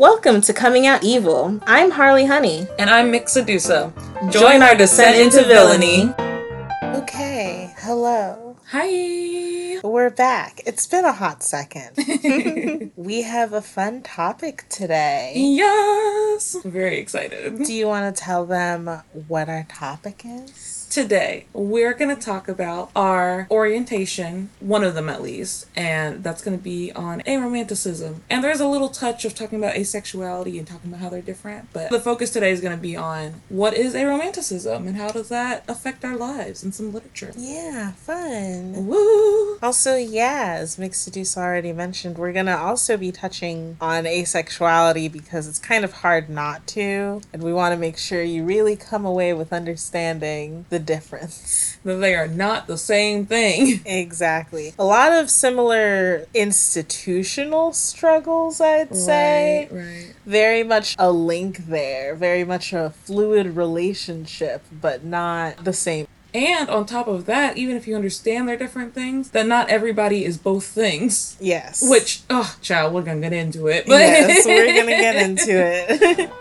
Welcome to Coming Out Evil. I'm Harley Honey. And I'm Mick Sedusa. Join our descent into villainy. Okay, hello. Hi. We're back. It's been a hot second. we have a fun topic today. Yes. I'm very excited. Do you want to tell them what our topic is? Today, we're going to talk about our orientation, one of them at least, and that's going to be on aromanticism. And there's a little touch of talking about asexuality and talking about how they're different, but the focus today is going to be on what is aromanticism and how does that affect our lives and some literature. Yeah, fun. Woo! Also, yeah, as Mick Sedusa already mentioned, we're going to also be touching on asexuality because it's kind of hard not to, and we want to make sure you really come away with understanding the difference. That they are not the same thing. Exactly. A lot of similar institutional struggles, I'd say. Right, right. Very much a link there, very much a fluid relationship, but not the same. And on top of that, even if you understand they're different things, that not everybody is both things. Yes. Which, oh, child, we're gonna get into it. But yes, we're gonna get into it.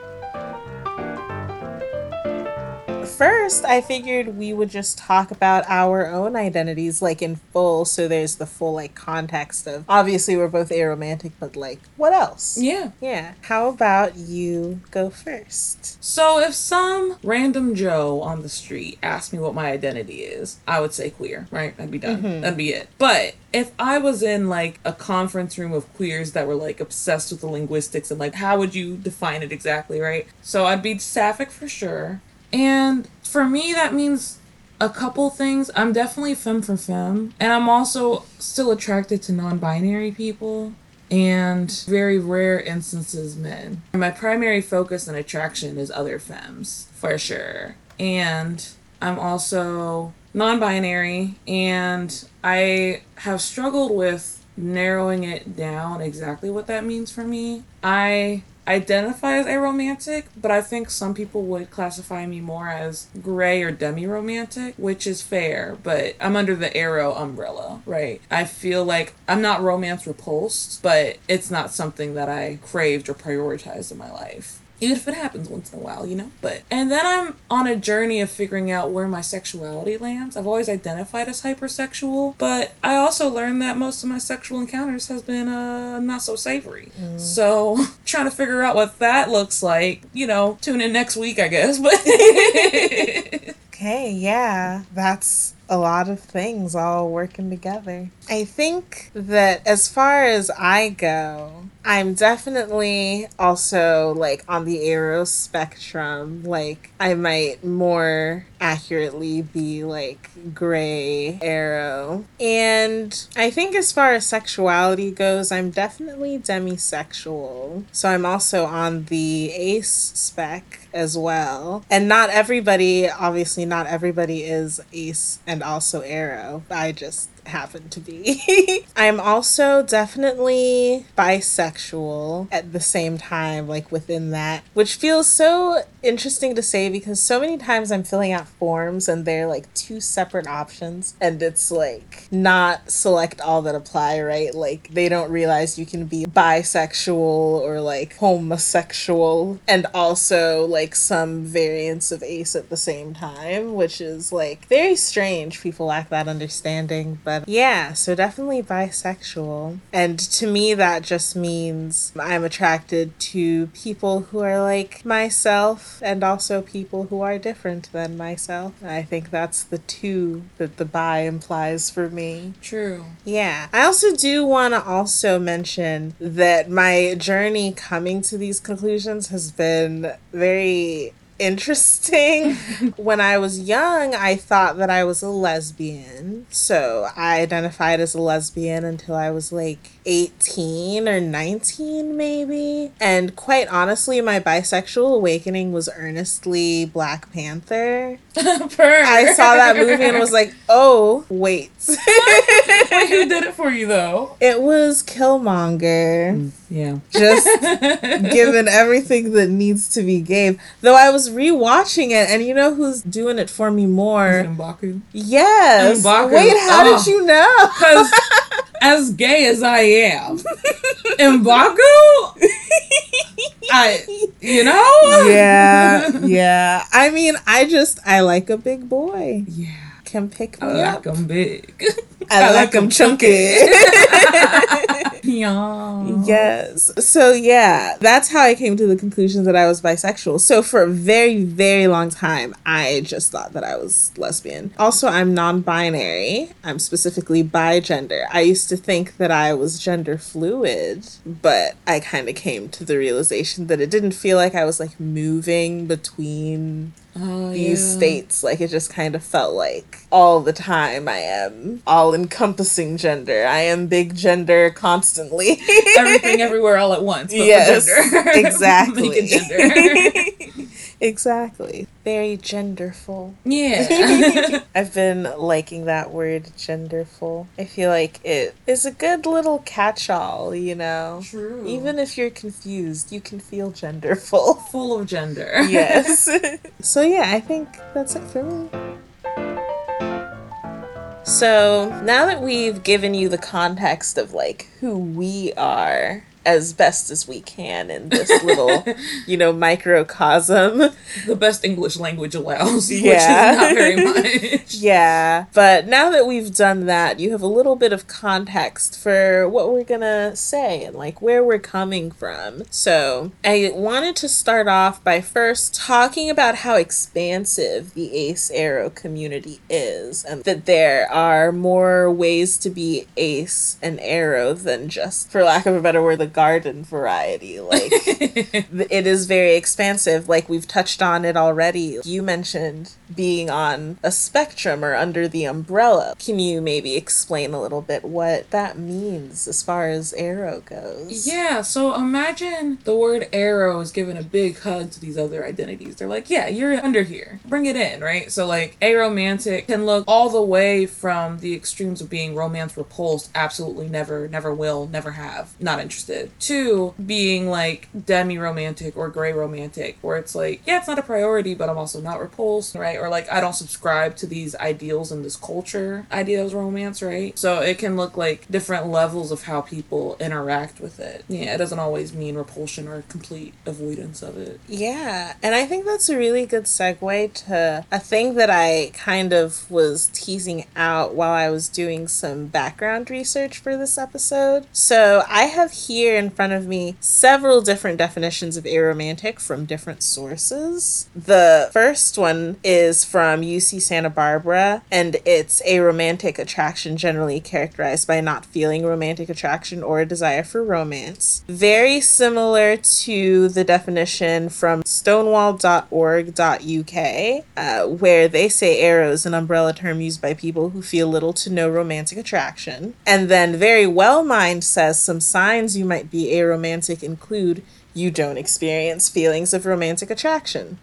First, I figured we would just talk about our own identities, like in full, so there's the full like context of obviously we're both aromantic, but like what else? yeah. Yeah. How about you go first? So if some random Joe on the street asked me what my identity is, I would say queer, right? I'd be done. Mm-hmm. That'd be it. But if I was in like a conference room of queers that were like obsessed with the linguistics and like how would you define it exactly, right? So I'd be sapphic for sure. And for me that means a couple things. I'm definitely femme for femme, and I'm also still attracted to non-binary people and very rare instances men. My primary focus and attraction is other femmes for sure. And I'm also non-binary and I have struggled with narrowing it down exactly what that means for me. I identify as aromantic, but I think some people would classify me more as gray or demi romantic, which is fair, but I'm under the aro umbrella, right? I feel like I'm not romance repulsed, but it's not something that I craved or prioritized in my life. Even if it happens once in a while, you know? But and then I'm on a journey of figuring out where my sexuality lands. I've always identified as hypersexual, but I also learned that most of my sexual encounters has been uh not so savory. So trying to figure out what that looks like, you know, tune in next week, I guess. But Okay, yeah, that's a lot of things all working together. I think that as far as I go, I'm definitely also like on the aro spectrum. Like, I might more accurately be like gray aro. And I think as far as sexuality goes, I'm definitely demisexual. So I'm also on the ace spec as well. And not everybody, obviously, not everybody is ace and also aro. I just happen to be. I'm also definitely bisexual at the same time, like within that, which feels so interesting to say because so many times I'm filling out forms and they're like two separate options and it's like not select all that apply, right? Like they don't realize you can be bisexual or like homosexual and also like some variants of ace at the same time, which is like very strange. People lack that understanding, but yeah, so definitely bisexual. And to me, that just means I'm attracted to people who are like myself and also people who are different than myself. I think that's the two that the bi implies for me. True. Yeah. I also do want to also mention that my journey coming to these conclusions has been very interesting. when I was young, I thought that I was a lesbian. So I identified as a lesbian until I was like 18 or 19, maybe. And quite honestly, my bisexual awakening was earnestly Black Panther. I saw that movie and was like, oh, wait. Wait, who did it for you though? it was Killmonger. Mm, yeah. Just given everything that needs to be gave. Though I was rewatching it, and you know who's doing it for me more? M'Baku. Yes. M'Baku. Wait, how Oh. did you know? Because as gay as I am, M'Baku I, you know? yeah, yeah. I mean, I just I like a big boy. Yeah. Can pick me I up. like them big. I, like him chunky. yeah. yes. So yeah, that's how I came to the conclusion that I was bisexual. So for a very, very long time, I just thought that I was lesbian. Also, I'm non-binary. I'm specifically bi gender. I used to think that I was gender fluid, but I kind of came to the realization that it didn't feel like I was like moving between Oh, these yeah. states. Like it just kind of felt like all the time I am all encompassing gender. I am big gender constantly. Everything everywhere all at once. But yes, exactly. Make it gender. exactly. Very genderful. yeah. I've been liking that word genderful. I feel like it is a good little catch-all, you know. True. Even if you're confused, you can feel genderful. full of gender. yes. so yeah, I think that's it for me. So now that we've given you the context of like who we are as best as we can in this little, you know, microcosm. the best English language allows, Yeah. which is not very much. Yeah, but now that we've done that, you have a little bit of context for what we're gonna say and like where we're coming from. So, I wanted to start off by first talking about how expansive the ace aro community is, and that there are more ways to be ace and aro than just, for lack of a better word, the garden variety. Like, it is very expansive like we've touched on it already you mentioned being on a spectrum or under the umbrella can you maybe explain a little bit what that means as far as aro goes Yeah, so imagine the word aro is given a big hug to these other identities. They're like, yeah, you're under here. Bring it in, right? So, like, aromantic can look all the way from the extremes of being romance repulsed, absolutely never, never will, never have, not interested, to being like demi romantic or gray romantic, where it's like, yeah, it's not a priority, but I'm also not repulsed, right? Or like, I don't subscribe to these ideals in this culture idea of romance, right? So it can look like different levels of how people interact with it. Yeah, it doesn't always mean repulsion or complete avoidance of it. Yeah, and I think that's a really good segue to a thing that I kind of was teasing out while I was doing some background research for this episode. So I have here in front of me several different definitions of aromantic from different sources. The first one is from UC Santa Barbara, and it's a romantic attraction generally characterized by not feeling romantic attraction or a desire for romance. Very similar to the definition from stonewall.org.uk, uh, where they say aro is an umbrella term used by people who feel little to no romantic attraction. And then Verywell Mind says some signs you might be aromantic include you don't experience feelings of romantic attraction.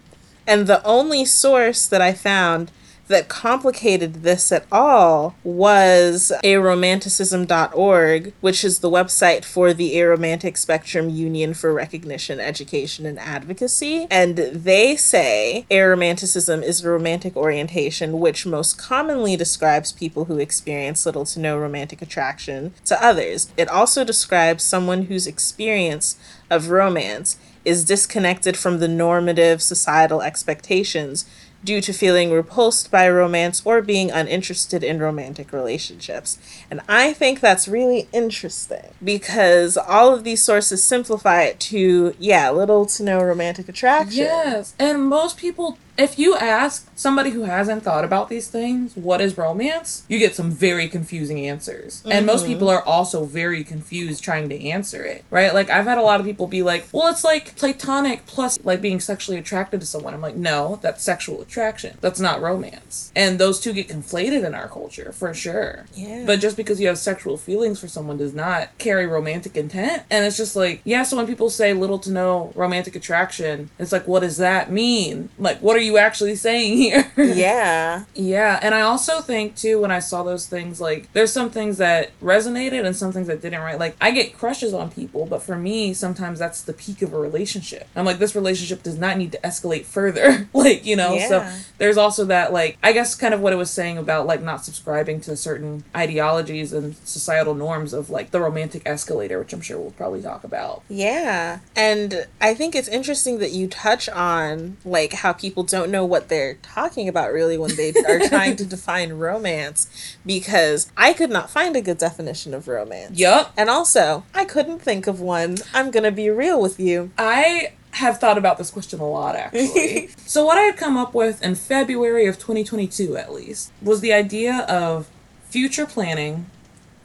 And the only source that I found that complicated this at all was aromanticism.org, which is the website for the Aromantic Spectrum Union for Recognition, Education, and Advocacy. And they say aromanticism is a romantic orientation which most commonly describes people who experience little to no romantic attraction to others. It also describes someone whose experience of romance is disconnected from the normative societal expectations due to feeling repulsed by romance or being uninterested in romantic relationships. And I think that's really interesting because all of these sources simplify it to, yeah, little to no romantic attraction. Yes, and most people, if you ask somebody who hasn't thought about these things, what is romance? You get some very confusing answers. And most mm-hmm. people are also very confused trying to answer it, right? Like, I've had a lot of people be like, well, it's like platonic plus like being sexually attracted to someone. I'm like, no, that's sexual attraction. That's not romance. And those two get conflated in our culture for sure. Yeah. But just because you have sexual feelings for someone does not carry romantic intent. And it's just like, yeah, so when people say little to no romantic attraction, it's like, what does that mean? Like, what are you actually saying here? Yeah. Yeah, and I also think too when I saw those things like there's some things that resonated and some things that didn't right. Like I get crushes on people, but for me sometimes that's the peak of a relationship. I'm like this relationship does not need to escalate further. like, you know, so there's also that like I guess kind of what it was saying about like not subscribing to certain ideologies and societal norms of like the romantic escalator, which I'm sure we'll probably talk about. Yeah. And I think it's interesting that you touch on like how people don't know what they're talking about really when they are trying to define romance because I could not find a good definition of romance. Yup. And also, I couldn't think of one. I'm going to be real with you. I have thought about this question a lot actually. so what I had come up with in February of 2022 at least was the idea of future planning,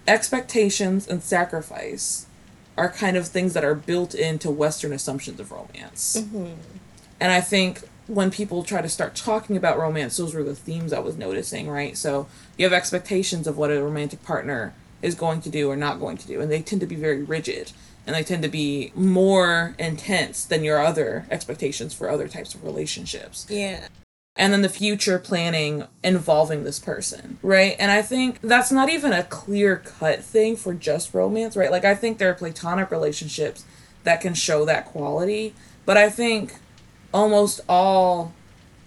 expectations and sacrifice are kind of things that are built into western assumptions of romance. Mm-hmm. And I think when people try to start talking about romance, those were the themes I was noticing, right? So you have expectations of what a romantic partner is going to do or not going to do, and they tend to be very rigid and they tend to be more intense than your other expectations for other types of relationships Yeah. and then the future planning involving this person, right? And I think that's not even a clear cut thing for just romance, right? Like, I think there are platonic relationships that can show that quality, but I think almost all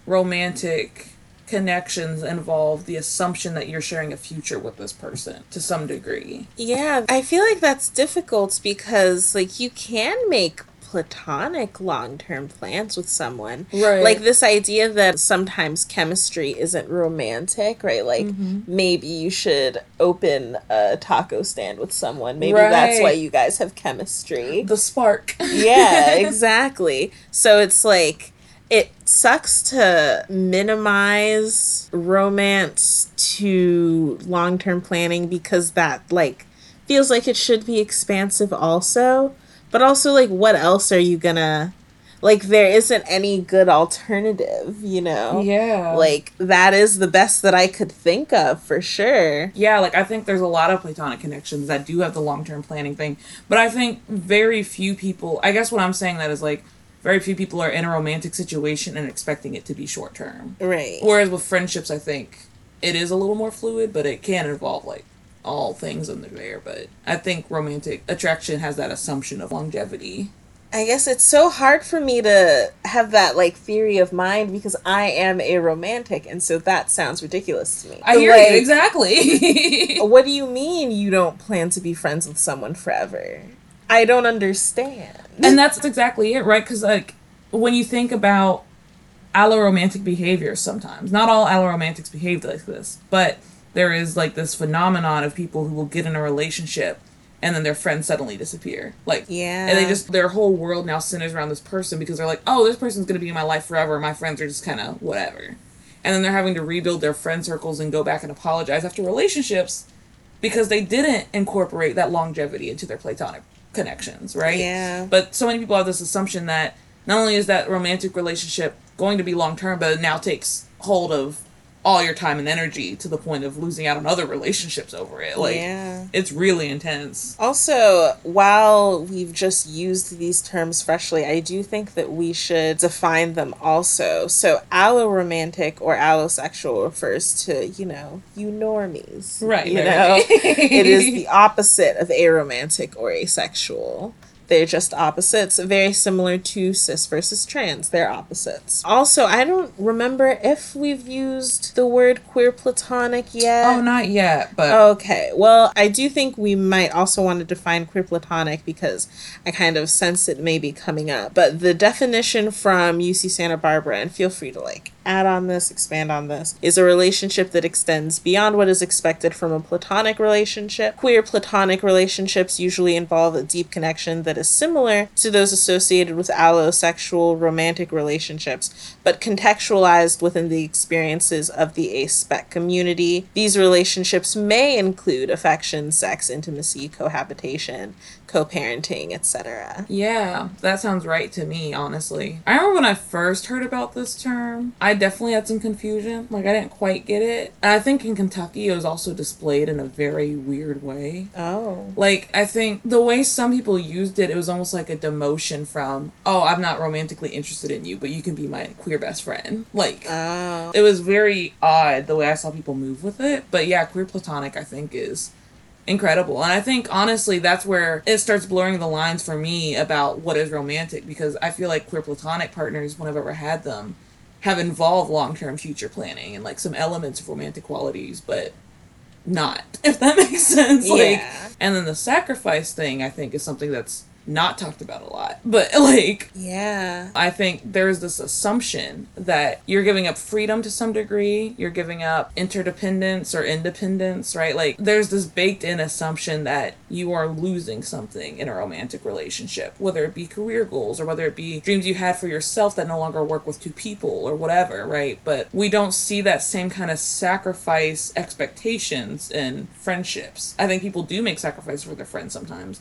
romantic connections involve the assumption that you're sharing a future with this person to some degree. Yeah, I feel like that's difficult because like you can make platonic long-term plans with someone. Right. Like this idea that sometimes chemistry isn't romantic, right? Like mm-hmm. maybe you should open a taco stand with someone. Maybe that's why you guys have chemistry. The spark. yeah, exactly. So it's like it sucks to minimize romance to long-term planning because that like feels like it should be expansive also. But also like what else are you gonna like there isn't any good alternative, you know? yeah. Like that is the best that I could think of for sure. Yeah, like I think there's a lot of platonic connections that do have the long term planning thing, but I think very few people. I guess what I'm saying that is like very few people are in a romantic situation and expecting it to be short term. Right. Whereas with friendships, I think it is a little more fluid, but it can involve like all things under there. But I think romantic attraction has that assumption of longevity. I guess it's so hard for me to have that like theory of mind because I am a romantic, and so that sounds ridiculous to me. I hear Like, you exactly. What do you mean you don't plan to be friends with someone forever? I don't understand. and that's exactly it, right? Because like when you think about alloromantic behavior, sometimes not all alloromantics behave like this, but there is like this phenomenon of people who will get in a relationship and then their friends suddenly disappear. Like Yeah. and they just their whole world now centers around this person because they're like, oh, this person's gonna be in my life forever. My friends are just kind of whatever, and then they're having to rebuild their friend circles and go back and apologize after relationships because they didn't incorporate that longevity into their platonic connections, right? Yeah. But so many people have this assumption that not only is that romantic relationship going to be long term, but it now takes hold of all your time and energy to the point of losing out on other relationships over it. Like Yeah. it's really intense. Also, while we've just used these terms freshly, I do think that we should define them also. So, alloromantic or allosexual refers to, you know, you normies. Right, You right, know, right. it is the opposite of aromantic or asexual. They're just opposites, very similar to cis versus trans. They're opposites. Also, I don't remember if we've used the word queer platonic yet. Oh, not yet, but Okay. Well, I do think we might also want to define queer platonic because I kind of sense it may be coming up. But the definition from UC Santa Barbara, and feel free to like add on this, expand on this, is a relationship that extends beyond what is expected from a platonic relationship. Queer platonic relationships usually involve a deep connection that is similar to those associated with allosexual romantic relationships, but contextualized within the experiences of the aspec community. These relationships may include affection, sex, intimacy, cohabitation, co-parenting, etc. yeah, that sounds right to me, honestly. I remember when I first heard about this term, I definitely had some confusion. Like I didn't quite get it. And I think in Kentucky it was also displayed in a very weird way. Oh. Like, I think the way some people used it did, it was almost like a demotion from, oh, I'm not romantically interested in you, but you can be my queer best friend. Like, Oh. it was very odd the way I saw people move with it. But yeah, queer platonic, I think, is incredible. And I think, honestly, that's where it starts blurring the lines for me about what is romantic because I feel like queer platonic partners, when I've ever had them, have involved long term future planning and like some elements of romantic qualities, but not, if that makes sense. Like, Yeah. and then the sacrifice thing, I think, is something that's not talked about a lot. But like, Yeah. I think there's this assumption that you're giving up freedom to some degree, you're giving up interdependence or independence, right? Like there's this baked in assumption that you are losing something in a romantic relationship, whether it be career goals or whether it be dreams you had for yourself that no longer work with two people or whatever, right? But we don't see that same kind of sacrifice expectations in friendships. I think people do make sacrifices for their friends sometimes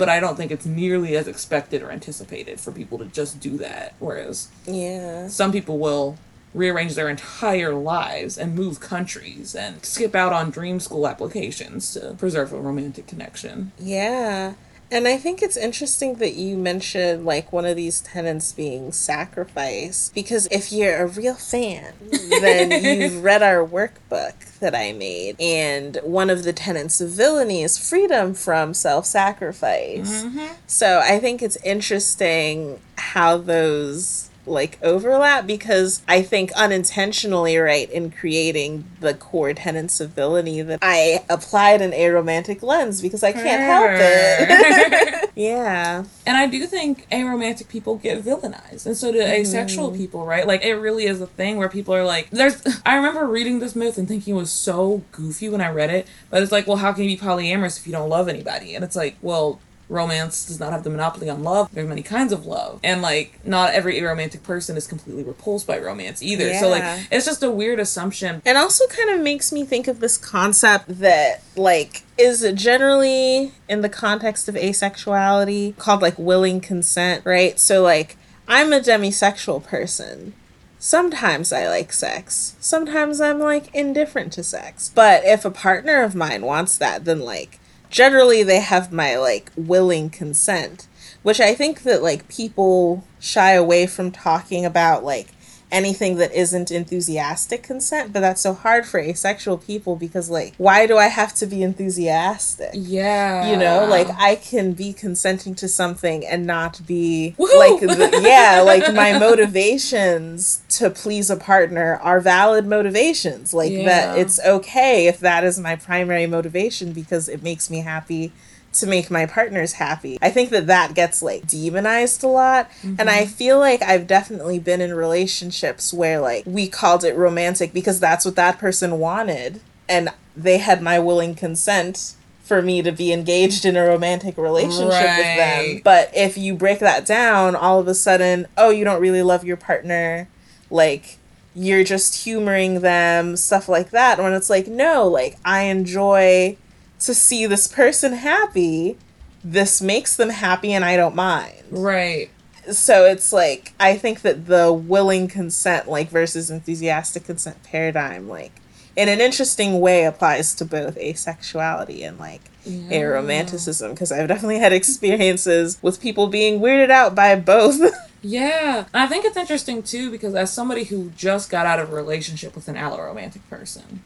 but I don't think it's nearly as expected or anticipated for people to just do that. Whereas Yeah. some people will rearrange their entire lives and move countries and skip out on dream school applications to preserve a romantic connection. Yeah. And I think it's interesting that you mentioned like one of these tenants being sacrifice because if you're a real fan, then you've read our workbook that I made. And one of the tenants of villainy is freedom from self sacrifice. Mm-hmm. So I think it's interesting how those like overlap because I think unintentionally, right, in creating the core tenets of villainy that I applied an aromantic lens because I can't help it. yeah. And I do think aromantic people get villainized, and so do asexual mm-hmm. people, right? Like it really is a thing where people are like, "There's." I remember reading this myth and thinking it was so goofy when I read it, but it's like, well, how can you be polyamorous if you don't love anybody? And it's like, well. Romance does not have the monopoly on love. There's many kinds of love. And like not every romantic person is completely repulsed by romance either. So like it's just a weird assumption. And also kind of makes me think of this concept that like is generally in the context of asexuality called like willing consent, right? So like I'm a demisexual person. Sometimes I like sex. Sometimes I'm like indifferent to sex. But if a partner of mine wants that, then like generally they have my like willing consent, which I think that like people shy away from talking about like anything that isn't enthusiastic consent, but that's so hard for asexual people because like why do I have to be enthusiastic? Yeah. You know, like I can be consenting to something and not be Woohoo! like the, yeah, like my motivations to please a partner are valid motivations. Like that it's okay if that is my primary motivation because it makes me happy to make my partners happy. I think that that gets like demonized a lot. And I mm-hmm. feel like I've definitely been in relationships where like we called it romantic because that's what that person wanted. And they had my willing consent for me to be engaged in a romantic relationship with them. But if you break that down, all of a sudden, oh, you don't really love your partner. Like, you're just humoring them, stuff like that. When it's like, no, like, I enjoy to see this person happy. This makes them happy and I don't mind. Right. So it's like, I think that the willing consent, like, versus enthusiastic consent paradigm, like, in an interesting way applies to both asexuality and like aromanticism because I've definitely had experiences with people being weirded out by both. Yeah. And I think it's interesting too because as somebody who just got out of a relationship with an alloromantic person.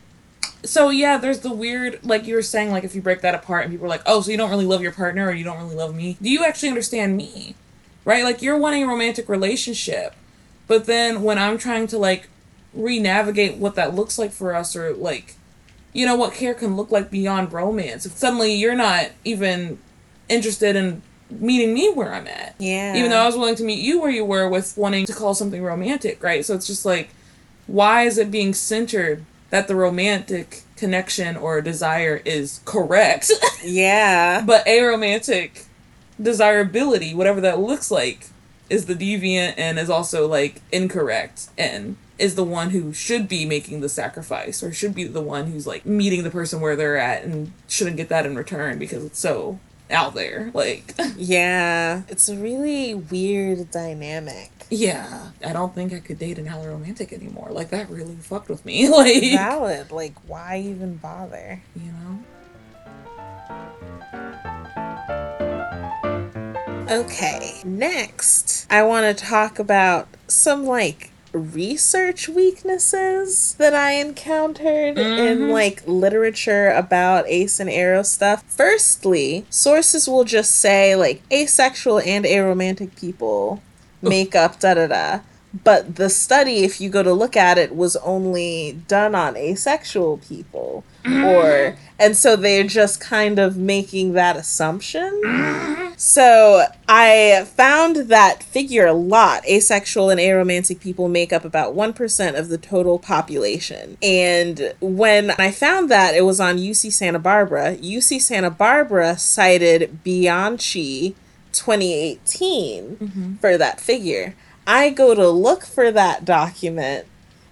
So yeah, there's the weird like you were saying like if you break that apart and people are like, "Oh, so you don't really love your partner or you don't really love me." Do you actually understand me? Right? Like you're wanting a romantic relationship. But then when I'm trying to like re-navigate what that looks like for us or like you know what care can look like beyond romance. If suddenly you're not even interested in meeting me where I'm at. Yeah. Even though I was willing to meet you where you were with wanting to call something romantic, right? So it's just like, why is it being centered that the romantic connection or desire is correct, yeah. but aromantic desirability, whatever that looks like, is the deviant and is also like incorrect and is the one who should be making the sacrifice or should be the one who's like meeting the person where they're at and shouldn't get that in return because it's so out there. Like, Yeah. It's a really weird dynamic. Yeah, I don't think I could date an romantic anymore. Like, that really fucked with me. Like, Valid. Like, why even bother? you know? Okay, next, I want to talk about some like research weaknesses that I encountered in mm-hmm. like literature about ace and aro stuff. Firstly, sources will just say like asexual and aromantic people make up da da da. But the study, if you go to look at it, was only done on asexual people. Mm-hmm. Or, and so they're just kind of making that assumption. Mm-hmm. So I found that figure a lot. Asexual and aromantic people make up about 1% of the total population. And when I found that, it was on UC Santa Barbara. UC Santa Barbara cited Bianchi 2018 mm-hmm. for that figure. I go to look for that document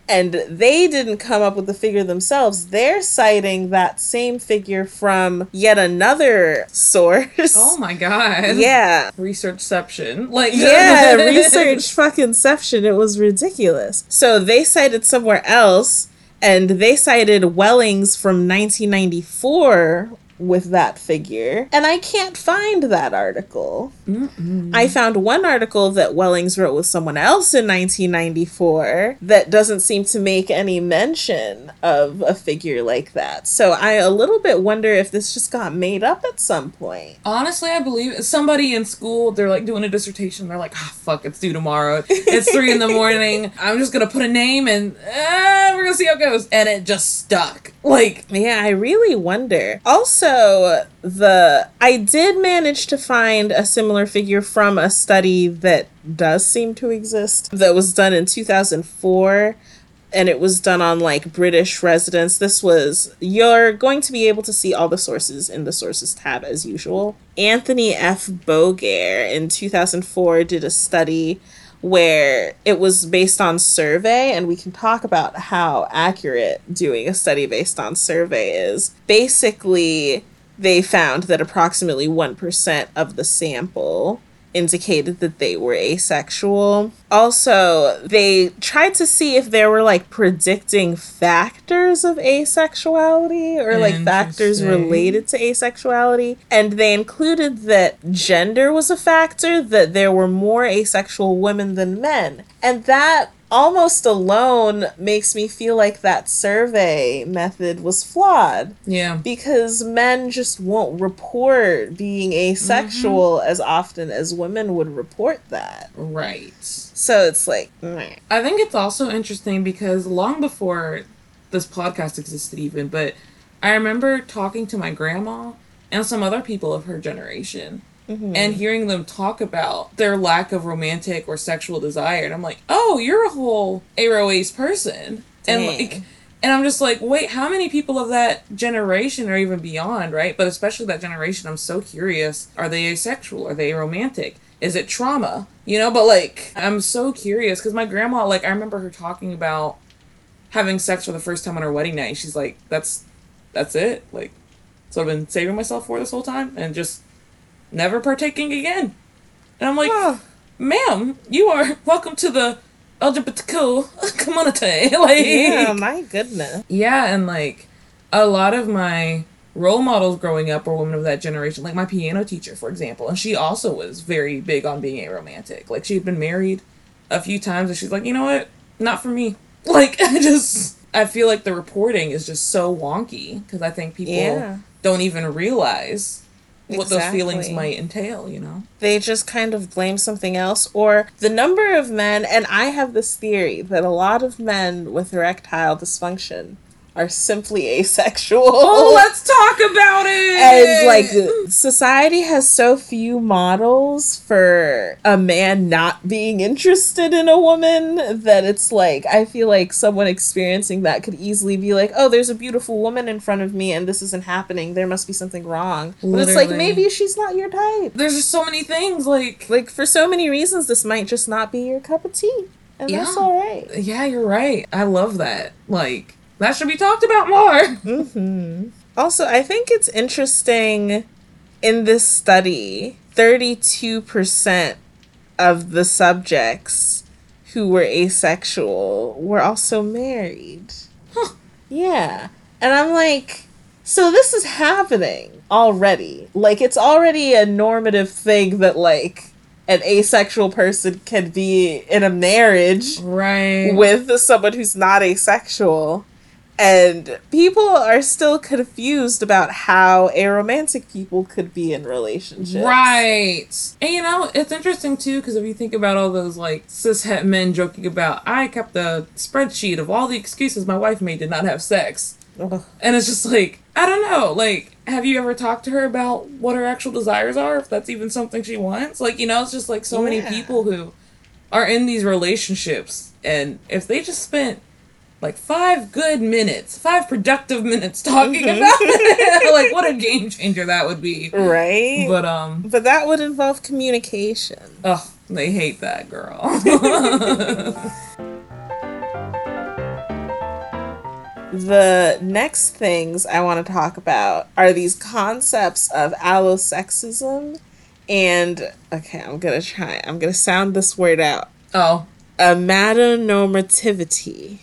and they didn't come up with the figure themselves. They're citing that same figure from yet another source. Oh my god. Yeah. Researchception. Like Yeah, research fucking inception. It was ridiculous. So they cited somewhere else and they cited Wellings from 1994 with that figure. And I can't find that article. I found one article that Wellings wrote with someone else in 1994 that doesn't seem to make any mention of a figure like that. So I a little bit wonder if this just got made up at some point. Honestly, I believe somebody in school, they're like doing a dissertation. They're like, ah, fuck, it's due tomorrow. It's three in the morning. I'm just gonna put a name and uh, we're gonna see how it goes. And it just stuck. Like, Yeah, I really wonder. Also, the I did manage to find a similar figure from a study that does seem to exist that was done in 2004 and it was done on like British residents. This was you're going to be able to see all the sources in the sources tab as usual. Anthony F. Bogaert in 2004 did a study where it was based on survey and we can talk about how accurate doing a study based on survey is. Basically they found that approximately 1% of the sample indicated that they were asexual. Also, they tried to see if there were like predicting factors of asexuality or like factors related to asexuality. And they included that gender was a factor, that there were more asexual women than men. And that almost alone makes me feel like that survey method was flawed yeah. because men just won't report being asexual Mm-hmm. as often as women would report that. Right. So it's like, meh. I think it's also interesting because long before this podcast existed, even, but I remember talking to my grandma and some other people of her generation Mm-hmm. and hearing them talk about their lack of romantic or sexual desire. And I'm like, oh, you're a whole aro ace person. And like, and I'm just like, wait, how many people of that generation are even beyond, right? But especially that generation, I'm so curious. Are they asexual? Are they romantic? Is it trauma? You know, but like, I'm so curious because my grandma, like, I remember her talking about having sex for the first time on her wedding night. She's like, that's, that's it. Like, so I've been saving myself for this whole time and just never partaking again. And I'm like, Huh. ma'am, you are welcome to the LGBTQ community. like, yeah, my goodness. yeah, and like a lot of my role models growing up were women of that generation, like my piano teacher, for example, and she also was very big on being aromantic. Like she had been married a few times, and she's like, you know what, not for me. Like I just, I feel like the reporting is just so wonky because I think people Yeah. don't even realize what those feelings might entail. You know. They just kind of blame something else, or the number of men, and I have this theory that a lot of men with erectile dysfunction are simply asexual. Oh, let's talk about it. and like society has so few models for a man not being interested in a woman that it's like I feel like someone experiencing that could easily be like, "Oh, there's a beautiful woman in front of me and this isn't happening. There must be something wrong." But it's like maybe she's not your type. there's just so many things like Like for so many reasons this might just not be your cup of tea. And that's all right. Yeah, you're right. I love that. Like, that should be talked about more. Mm-hmm. Also, I think it's interesting in this study, 32% of the subjects who were asexual were also married. Huh. Yeah. And I'm like, So this is happening already. Like it's already a normative thing that like an asexual person can be in a marriage Right. with someone who's not asexual. And people are still confused about how aromantic people could be in relationships. Right. And you know, it's interesting too because if you think about all those like cishet men joking about, I kept a spreadsheet of all the excuses my wife made to not have sex. Ugh. And it's just like, I don't know. Like, have you ever talked to her about what her actual desires are? If that's even something she wants? Like, you know, it's just like so many people who are in these relationships. And if they just spent like five good minutes, five productive minutes talking about it, like, what a game changer that would be. Right? But, um But, that would involve communication. oh, they hate that girl. The next things I want to talk about are these concepts of allosexism and okay, I'm going to try. I'm going to sound this word out. oh, A Amatonormativity.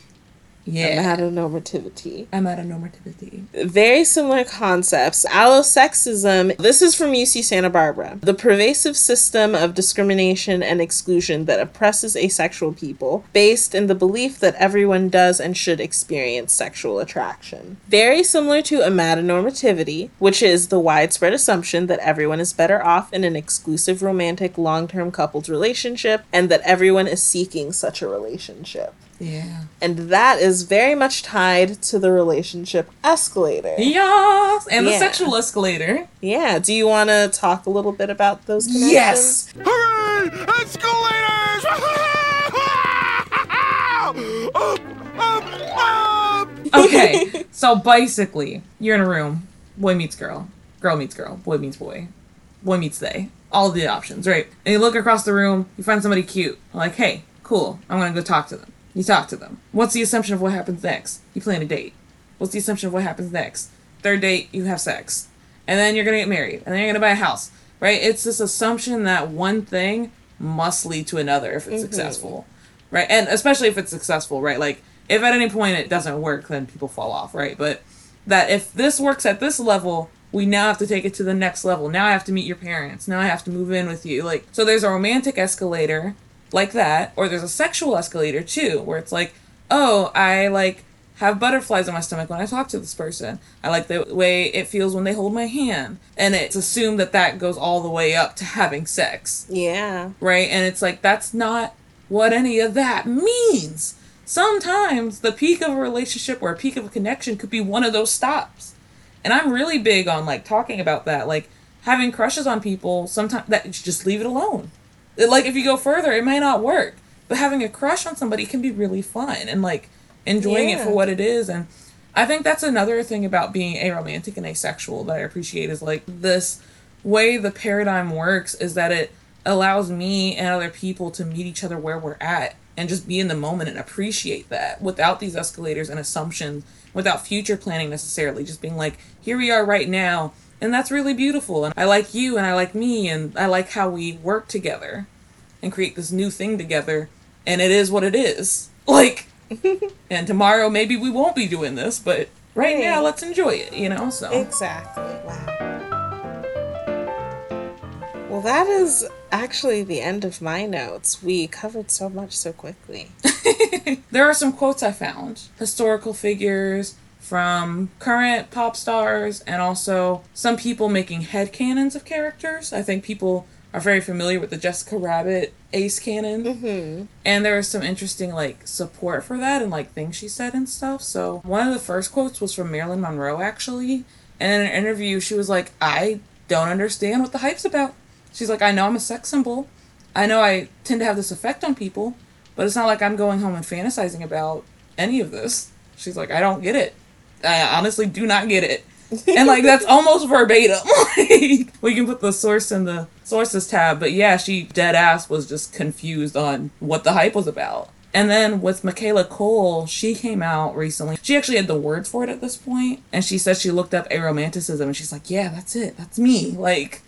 Yeah. Amatonormativity. I'm at a normativity. Very similar concepts. Allosexism, this is from UC Santa Barbara. The pervasive system of discrimination and exclusion that oppresses asexual people based in the belief that everyone does and should experience sexual attraction. Very similar to a amatonormativity, which is the widespread assumption that everyone is better off in an exclusive romantic long-term coupled relationship and that everyone is seeking such a relationship. Yeah. And that is very much tied to the relationship escalator. Yes. And the sexual escalator. Yeah. Do you want to talk a little bit about those connections? Yes. Hooray! Escalators! up, up, up! Okay. so basically, you're in a room. Boy meets girl. Girl meets girl. Boy meets boy. Boy meets they. All the options, right? And you look across the room. You find somebody cute. Like, hey, cool. I'm gonna go talk to them. You talk to them. What's the assumption of what happens next? You plan a date. What's the assumption of what happens next? Third date, you have sex. And then you're gonna get married. And then you're gonna buy a house. Right? It's this assumption that one thing must lead to another if it's mm-hmm. successful. Right? And especially if it's successful, right? Like if at any point it doesn't work, then people fall off, right? But that if this works at this level, we now have to take it to the next level. Now I have to meet your parents. Now I have to move in with you. Like so there's a romantic escalator like that, or there's a sexual escalator too, where it's like, oh, I like have butterflies in my stomach when I talk to this person. I like the way it feels when they hold my hand. And it's assumed that that goes all the way up to having sex, Yeah. right? And it's like, that's not what any of that means. Sometimes the peak of a relationship or a peak of a connection could be one of those stops. And I'm really big on like talking about that. Like having crushes on people, sometimes that just leave it alone. Like if you go further, it might not work. But having a crush on somebody can be really fun and like enjoying it for what it is. And I think that's another thing about being aromantic and asexual that I appreciate is like this way the paradigm works is that it allows me and other people to meet each other where we're at and just be in the moment and appreciate that without these escalators and assumptions, without future planning necessarily, just being like, here we are right now. And that's really beautiful. And I like you and I like me and I like how we work together and create this new thing together. And it is what it is. Like, and tomorrow maybe we won't be doing this, but right Right. now let's enjoy it, you know? So. Exactly. Wow. Well, that is actually the end of my notes. We covered so much so quickly. there are some quotes I found historical figures from current pop stars and also some people making headcanons of characters. I think people are very familiar with the Jessica Rabbit ace canon. Mm-hmm. And there was some interesting like support for that and like things she said and stuff. So one of the first quotes was from Marilyn Monroe actually. And in an interview she was like, I don't understand what the hype's about. She's like, I know I'm a sex symbol. I know I tend to have this effect on people, but it's not like I'm going home and fantasizing about any of this. She's like, I don't get it. I honestly do not get it. and like that's almost verbatim. like we can put the source in the sources tab, but yeah, she dead ass was just confused on what the hype was about. And then with Michaela Coel, she came out recently. She actually had the words for it at this point, and she said she looked up aromanticism, and she's like, "Yeah, that's it. That's me. Like,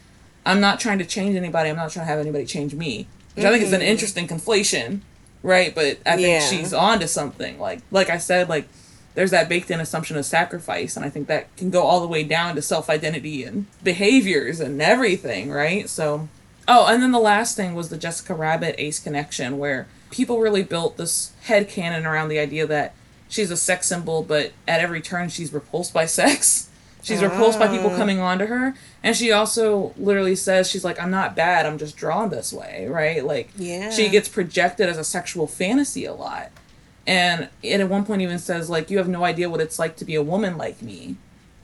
I'm not trying to change anybody. I'm not trying to have anybody change me." Which I think is an mm-hmm. interesting conflation, right? But I think Yeah. she's onto something. Like, like I said, like there's that baked in assumption of sacrifice. And I think that can go all the way down to self identity and behaviors and everything, right? So, oh, and then the last thing was the Jessica Rabbit Ace connection, where people really built this head canon around the idea that she's a sex symbol, but at every turn she's repulsed by sex. She's repulsed by people ah. coming on to her. And she also literally says, she's like, I'm not bad, I'm just drawn this way, right? Like, Yeah. she gets projected as a sexual fantasy a lot. And it at one point even says, like, you have no idea what it's like to be a woman like me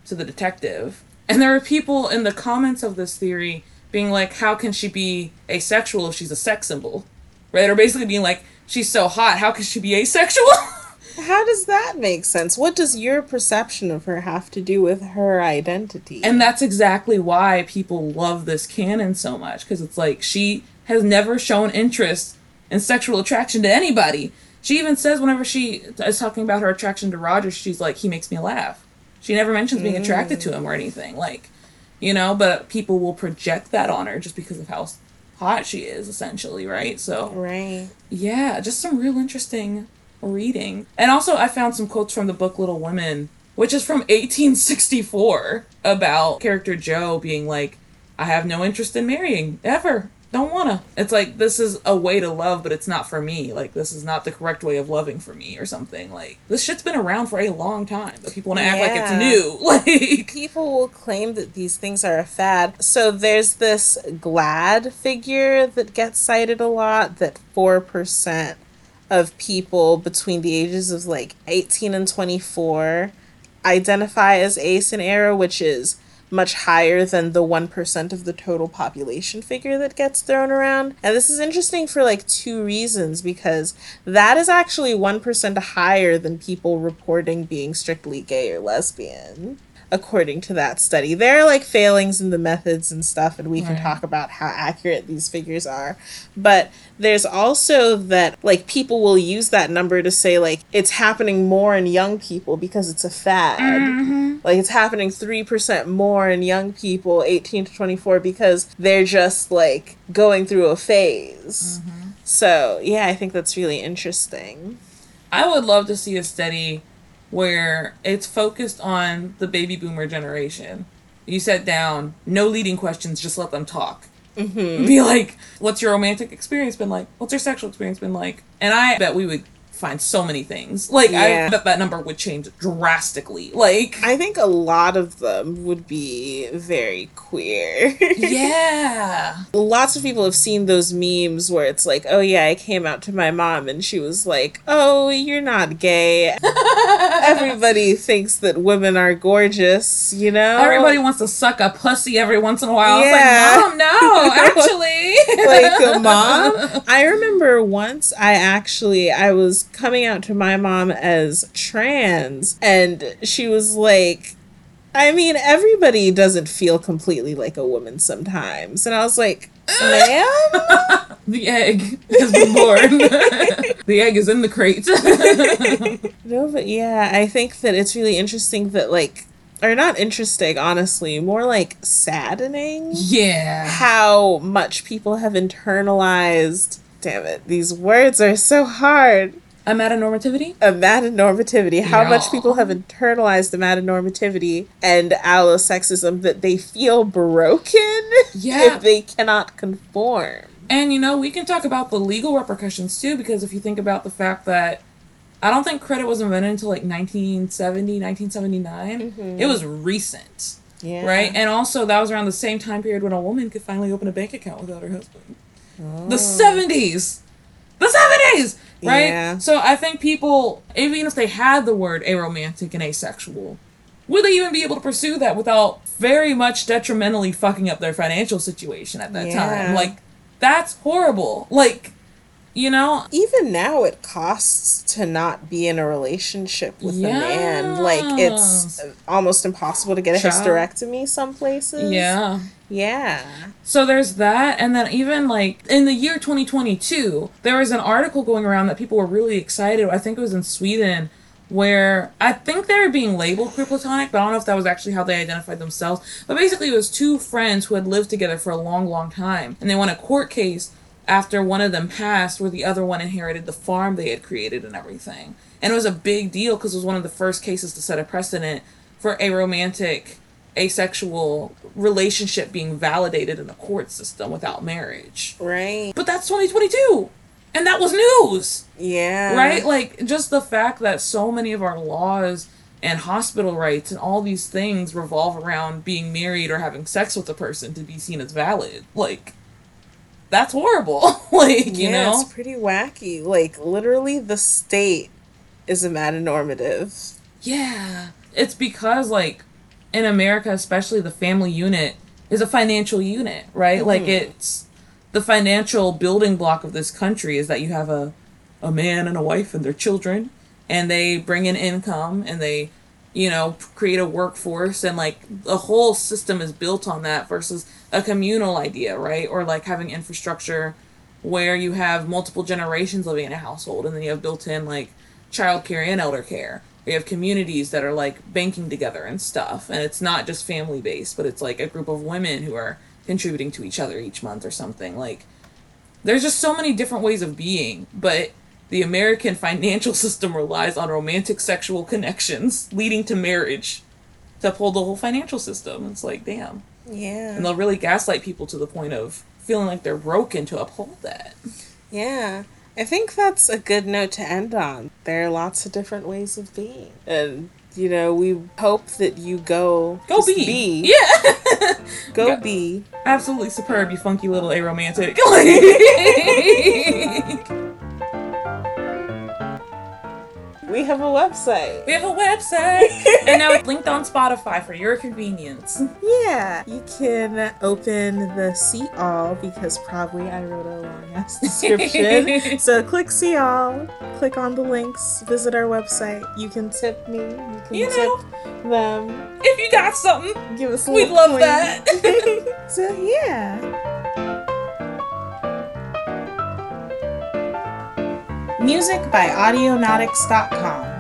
to the detective. And there are people in the comments of this theory being like, how can she be asexual if she's a sex symbol? Right? Or basically being like, she's so hot, how can she be asexual? How does that make sense? What does your perception of her have to do with her identity? And that's exactly why people love this canon so much because it's like she has never shown interest in sexual attraction to anybody. She even says whenever she is talking about her attraction to Roger, she's like, he makes me laugh. She never mentions being attracted to mm. him or anything. Like, you know, but people will project that on her just because of how hot she is, essentially, right? So, right. yeah, just some real interesting reading. And also, I found some quotes from the book Little Women, which is from 1864, about character Jo being like, I have no interest in marrying, ever. Don't wanna. It's like, this is a way to love, but it's not for me. Like, this is not the correct way of loving for me, or something. Like, this shit's been around for a long time, but people wanna act like it's new. Like, People will claim that these things are a fad. So there's this GLAAD figure that gets cited a lot that 4% of people between the ages of like 18 and 24 identify as ace and aro, which is much higher than the 1% of the total population figure that gets thrown around. And this is interesting for like two reasons because that is actually 1% higher than people reporting being strictly gay or lesbian. According to that study, there are like failings in the methods and stuff, and we can talk about how accurate these figures are. But there's also that like people will use that number to say like it's happening more in young people because it's a fad. Mm-hmm. Like it's happening 3% more in young people 18 to 24 because they're just like going through a phase. Mm-hmm. So, yeah, I think that's really interesting. I would love to see a study where it's focused on the baby boomer generation. You sit down, no leading questions, just let them talk. Mm-hmm. Be like, what's your romantic experience been like? What's your sexual experience been like? And I bet we would find so many things. Like, Yeah. I bet that number would change drastically. Like, I think a lot of them would be very queer. yeah. Lots of people have seen those memes where it's like, oh yeah, I came out to my mom and she was like, oh, you're not gay. Everybody thinks that women are gorgeous, you know? Everybody wants to suck a pussy every once in a while. Yeah. Like, Mom, no, actually. like mom i remember once i actually i was coming out to my mom as trans and she was like i mean everybody doesn't feel completely like a woman sometimes and i was like ma'am The egg has been born. the egg is in the crate. no but yeah i think that it's really interesting that like or not interesting honestly more like saddening yeah. how much people have internalized damn it these words are so hard Amatonormativity? amatonormativity, how Yeah. much people have internalized amatonormativity and allosexism that they feel broken Yeah. if they cannot conform. And you know, we can talk about the legal repercussions too, because if you think about the fact that I don't think credit was invented until like 1970, 1979. Mm-hmm. It was recent, Yeah. right? And also, that was around the same time period when a woman could finally open a bank account without her husband. The 70s! The 70s! Right? Yeah. So I think people, even if they had the word aromantic and asexual, would they even be able to pursue that without very much detrimentally fucking up their financial situation at that Yeah. time? Like, that's horrible. Like, you know, Even now, it costs to not be in a relationship with a man. Like, it's almost impossible to get a Child. hysterectomy some places. yeah. Yeah. So there's that, and then even like in the year 2022, there was an article going around that people were really excited. I think it was in Sweden, where I think they were being labeled queer platonic, but I don't know if that was actually how they identified themselves. But basically, it was two friends who had lived together for a long, long time, and they won a court case after one of them passed where the other one inherited the farm they had created and everything. And it was a big deal because it was one of the first cases to set a precedent for a romantic, asexual relationship being validated in a court system without marriage. Right. But that's 2022. And that was news Yeah. right like just the fact that so many of our laws and hospital rights and all these things revolve around being married or having sex with a person to be seen as valid like that's horrible. Like you yeah, know? it's pretty wacky. Like literally, the state is amatonormative. yeah. It's because like in america especially the family unit is a financial unit right? Like mm-hmm. it's the financial building block of this country is that you have a a man and a wife and their children and they bring in income and they you know create a workforce and like the whole system is built on that versus a communal idea right? Or like having infrastructure where you have multiple generations living in a household and then you have built in like childcare and elder care. You have communities that are like banking together and stuff and it's not just family based but it's like a group of women who are contributing to each other each month or something. Like there's just so many different ways of being but the american financial system relies on romantic sexual connections leading to marriage to uphold the whole financial system. It's like damn Yeah. and they'll really gaslight people to the point of feeling like they're broken to uphold that Yeah. I think that's a good note to end on. There are lots of different ways of being. And, you know, we hope that you go. go just be. yeah Go Yeah. be. absolutely superb you funky little aromantic We have a website. We have a website, and now it's linked on Spotify for your convenience. Yeah. You can open the see all because probably I wrote a long ass description. so click see all, click on the links, visit our website. You can tip me, you can You know. tip them, If you got something, give us a we'd love coin. that. so yeah. Music by Audionautix.com.